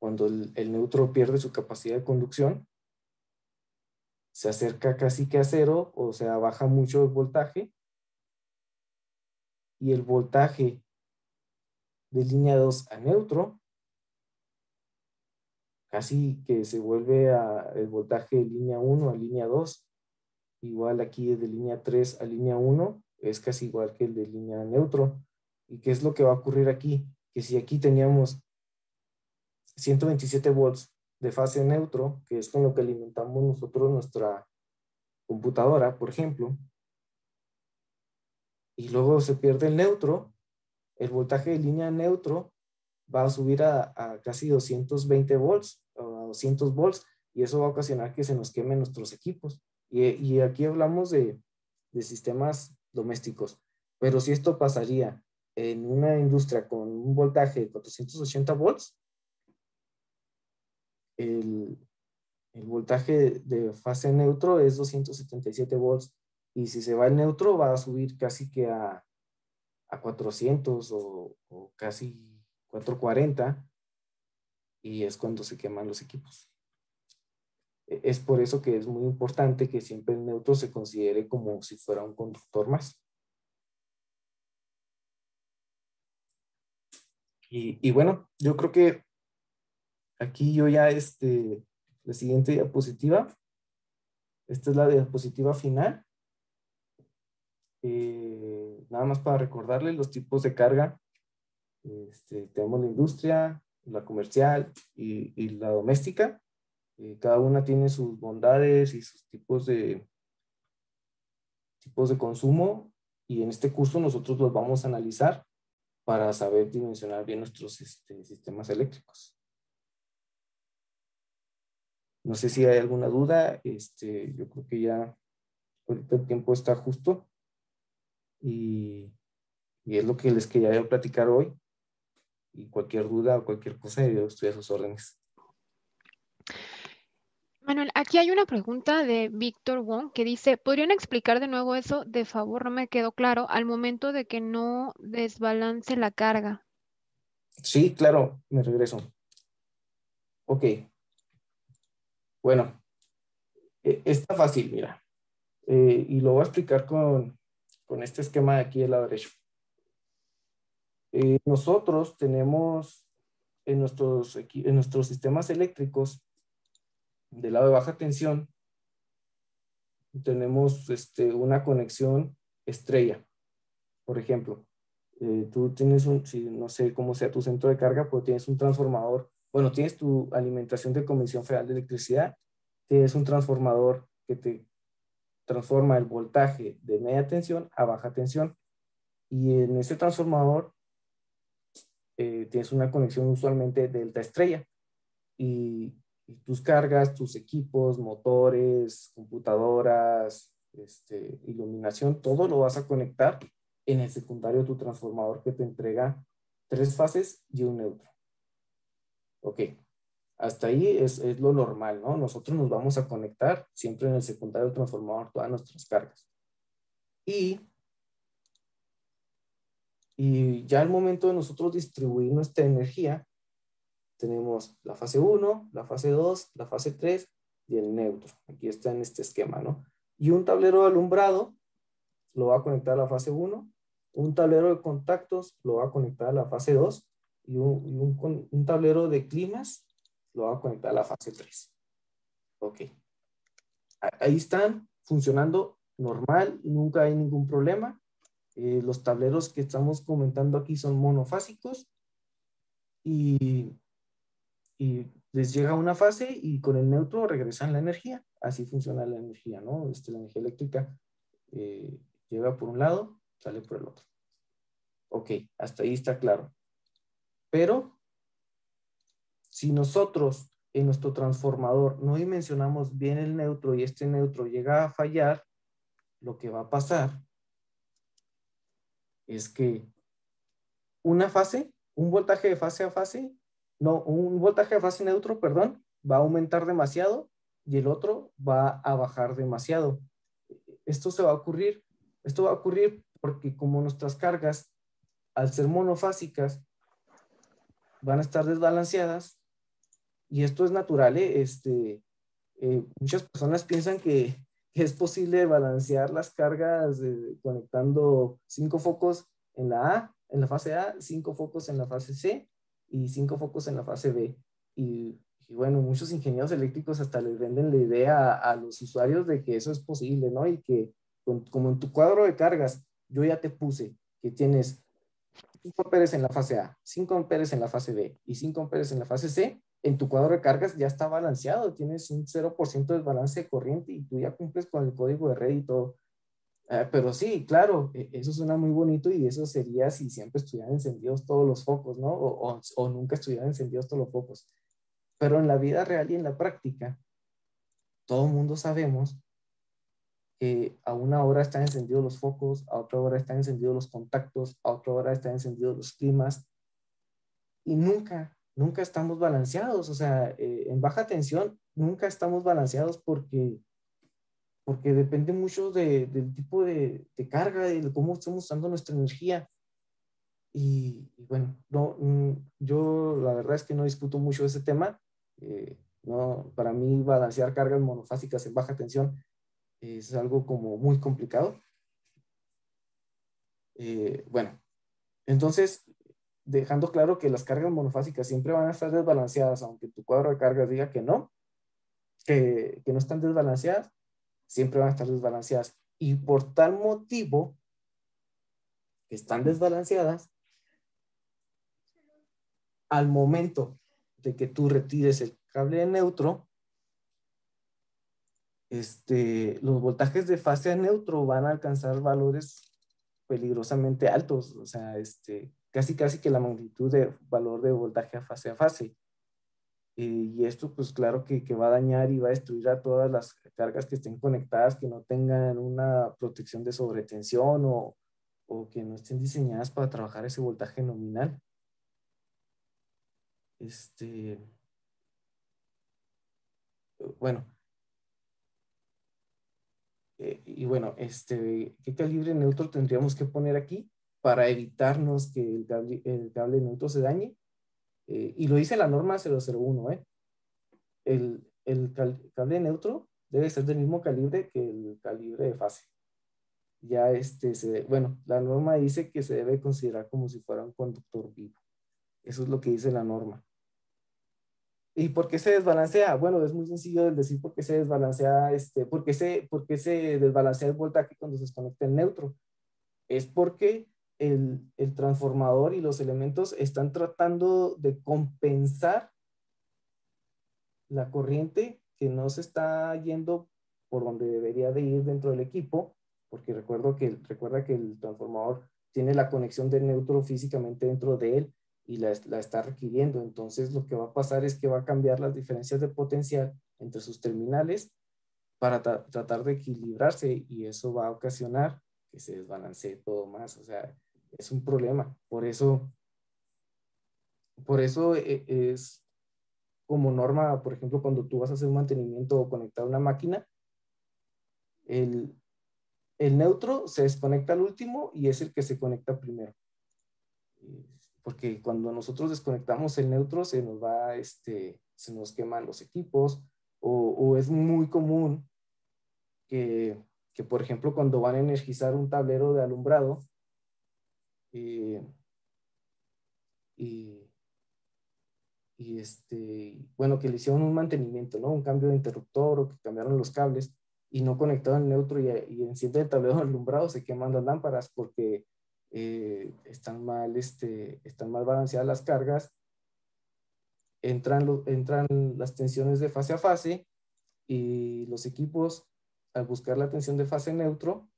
cuando el, neutro pierde su capacidad de conducción, se acerca casi que a cero, o sea, baja mucho el voltaje, y el voltaje de línea 2 a neutro, casi que se vuelve a el voltaje de línea 1 a línea 2, igual aquí de línea 3 a línea 1, es casi igual que el de línea neutro. ¿Y qué es lo que va a ocurrir aquí? que si aquí teníamos 127 volts de fase neutro, que es con lo que alimentamos nosotros nuestra computadora, por ejemplo, y luego se pierde el neutro, el voltaje de línea neutro va a subir a, casi 220 volts a 200 volts y eso va a ocasionar que se nos quemen nuestros equipos. Y, y aquí hablamos de, de sistemas domésticos, pero si esto pasaría en una industria con un voltaje de 480 volts, el, voltaje de fase neutro es 277 volts y si se va el neutro va a subir casi que a, 400 o, o, casi 440 y es cuando se queman los equipos. E, es por eso que es muy importante que siempre el neutro se considere como si fuera un conductor más. Y, bueno, yo creo que aquí yo ya, este, la siguiente diapositiva, esta es la diapositiva final. Eh, nada más para recordarles los tipos de carga. Este, tenemos la industria, la comercial y, la doméstica. Eh, cada una tiene sus bondades y sus tipos de, tipos de consumo y en este curso nosotros los vamos a analizar para saber dimensionar bien nuestros este, sistemas eléctricos. No sé si hay alguna duda, este, yo creo que ya ahorita el tiempo está justo y, y es lo que les quería platicar hoy. Y cualquier duda o cualquier cosa, yo estoy a sus órdenes. Manuel, aquí hay una pregunta de Víctor Wong que dice, ¿podrían explicar de nuevo eso? De favor, no me quedó claro, al momento de que no desbalance la carga. Sí, claro, me regreso. Ok. Bueno, e, está fácil, mira. Eh, y lo voy a explicar con, este esquema de aquí del lado derecho. Eh, nosotros tenemos en nuestros, en nuestros sistemas eléctricos del lado de baja tensión, tenemos este, una conexión estrella. Por ejemplo, eh, tú tienes un, no sé cómo sea tu centro de carga, pero tienes un transformador, bueno, tienes tu alimentación de Comisión Federal de Electricidad, tienes un transformador que te transforma el voltaje de media tensión a baja tensión. Y en ese transformador eh, tienes una conexión usualmente delta estrella. Y tus cargas, tus equipos, motores, computadoras, este, iluminación, todo lo vas a conectar en el secundario de tu transformador que te entrega tres fases y un neutro. Ok, hasta ahí es, es, lo normal, ¿no? Nosotros nos vamos a conectar siempre en el secundario transformador todas nuestras cargas. Y Y ya al momento de nosotros distribuir nuestra energía, tenemos la fase 1, la fase 2, la fase 3 y el neutro. Aquí está en este esquema, ¿no? Y un tablero de alumbrado lo va a conectar a la fase 1, un tablero de contactos lo va a conectar a la fase 2 y un, un tablero de climas lo va a conectar a la fase 3. Ok. Ahí están funcionando normal, nunca hay ningún problema. Eh, los tableros que estamos comentando aquí son monofásicos y, y, les llega una fase y con el neutro regresan la energía. Así funciona la energía, ¿no? Este, la energía eléctrica eh, llega por un lado, sale por el otro. Ok, hasta ahí está claro. Pero si nosotros en nuestro transformador no dimensionamos bien el neutro y este neutro llega a fallar, lo que va a pasar es que una fase, un voltaje de fase a fase, no, un voltaje de fase neutro, perdón, va a aumentar demasiado y el otro va a bajar demasiado. Esto se va a ocurrir, esto va a ocurrir porque como nuestras cargas, al ser monofásicas, van a estar desbalanceadas, y esto es natural, ¿eh? este, eh, muchas personas piensan que, es posible balancear las cargas conectando cinco focos en la A, en la fase A, cinco focos en la fase C y cinco focos en la fase B. Y, bueno, muchos ingenieros eléctricos hasta les venden la idea a, los usuarios de que eso es posible, ¿no? Y que como en tu cuadro de cargas, yo ya te puse que tienes 5 amperes en la fase A, 5 amperes en la fase B y 5 amperes en la fase C, en tu cuadro de cargas ya está balanceado, tienes un 0% de balance de corriente y tú ya cumples con el código de red y todo. Ah, pero sí, claro, e, eso suena muy bonito y eso sería si siempre estuvieran encendidos todos los focos, ¿no? O, o, nunca estuvieran encendidos todos los focos. Pero en la vida real y en la práctica, todo mundo sabemos que a una hora están encendidos los focos, a otra hora están encendidos los contactos, a otra hora están encendidos los climas y nunca nunca estamos balanceados, o sea, eh, en baja tensión nunca estamos balanceados porque, porque depende mucho del tipo de, carga, de cómo estamos usando nuestra energía. Y, bueno, no, mm, yo la verdad es que no discuto mucho ese tema. Eh, no, para mí balancear cargas monofásicas en baja tensión es algo como muy complicado. Eh, bueno, entonces dejando claro que las cargas monofásicas siempre van a estar desbalanceadas, aunque tu cuadro de cargas diga que no, que, no están desbalanceadas, siempre van a estar desbalanceadas. Y por tal motivo que están desbalanceadas, al momento de que tú retires el cable neutro, este, los voltajes de fase a neutro van a alcanzar valores peligrosamente altos. O sea, este, casi casi que la magnitud de valor de voltaje a fase a fase. y esto pues claro que, que, va a dañar y va a destruir a todas las cargas que estén conectadas, que no tengan una protección de sobretensión o, o que no estén diseñadas para trabajar ese voltaje nominal. Este, bueno, eh, y bueno, este, ¿qué calibre neutro tendríamos que poner aquí? para evitarnos que el cable, el cable neutro se dañe. Eh, y lo dice la norma 001, ¿eh? El, el cable neutro debe ser del mismo calibre que el calibre de fase. Ya este, bueno, la norma dice que se debe considerar como si fuera un conductor vivo. Eso es lo que dice la norma. ¿Y por qué se desbalancea? Bueno, es muy sencillo decir por qué se desbalancea, este, por qué se, por qué se desbalancea el voltaje cuando se desconecta el neutro. Es porque el, transformador y los elementos están tratando de compensar la corriente que no se está yendo por donde debería de ir dentro del equipo, porque recuerdo que, recuerda que el transformador tiene la conexión del neutro físicamente dentro de él y la, la, está requiriendo. Entonces lo que va a pasar es que va a cambiar las diferencias de potencial entre sus terminales para tratar de equilibrarse y eso va a ocasionar que se desbalancee todo más. O sea, es un problema. Por eso, por eso eh, es como norma, por ejemplo, cuando tú vas a hacer un mantenimiento o conectar una máquina, el, el neutro se desconecta al último y es el que se conecta primero. Porque cuando nosotros desconectamos el neutro se nos va, este, se nos queman los equipos o, es muy común que, que, por ejemplo, cuando van a energizar un tablero de alumbrado eh, y, y este, bueno, que le hicieron un mantenimiento, ¿no? Un cambio de interruptor o que cambiaron los cables y no conectaron el neutro y, y enciende el tablero alumbrado, se queman las lámparas porque eh, están, mal, este, están mal balanceadas las cargas, entran, entran las tensiones de fase a fase y los equipos, al buscar la tensión de fase neutro,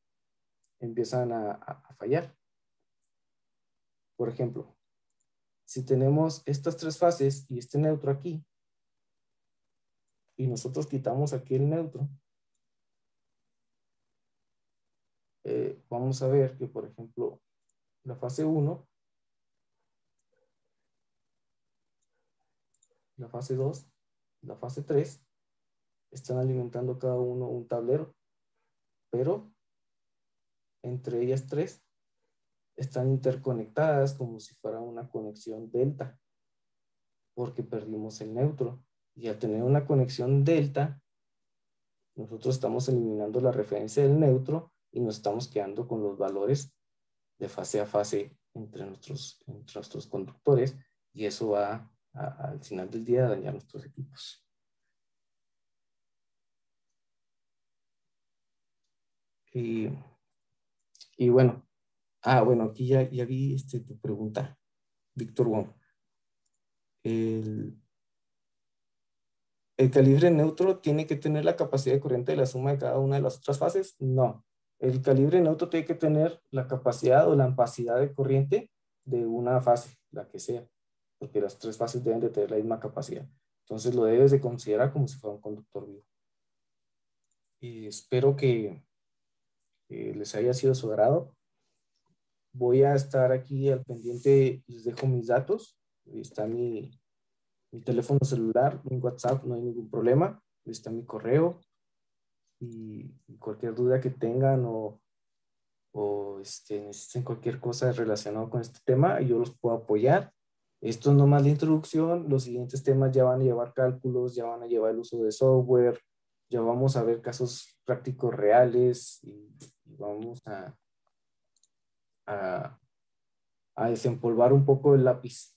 empiezan a, fallar. Por ejemplo, si tenemos estas tres fases y este neutro aquí, y nosotros quitamos aquí el neutro, eh, vamos a ver que, por ejemplo, la fase 1, la fase 2, la fase 3, están alimentando cada uno un tablero, pero entre ellas tres están interconectadas como si fuera una conexión delta, porque perdimos el neutro. Y al tener una conexión delta, nosotros estamos eliminando la referencia del neutro y nos estamos quedando con los valores de fase a fase entre nuestros, nuestros conductores y eso va al final del día a dañar nuestros equipos. Y, y bueno, Ah, bueno, aquí ya, ya vi este, tu pregunta, Víctor Wong. El, calibre neutro tiene que tener la capacidad de corriente de la suma de cada una de las otras fases? No. El calibre neutro tiene que tener la capacidad o la ampacidad de corriente de una fase, la que sea, porque las tres fases deben de tener la misma capacidad. Entonces lo debes de considerar como si fuera un conductor vivo. Y espero que, que les haya sido su agrado voy a estar aquí al pendiente, les dejo mis datos, está mi, mi teléfono celular, mi WhatsApp, no hay ningún problema, está mi correo y, cualquier duda que tengan o, o este, necesiten cualquier cosa relacionada con este tema, yo los puedo apoyar. Esto es nomás la introducción, los siguientes temas ya van a llevar cálculos, ya van a llevar el uso de software, ya vamos a ver casos prácticos reales y vamos a, a, desempolvar un poco el lápiz.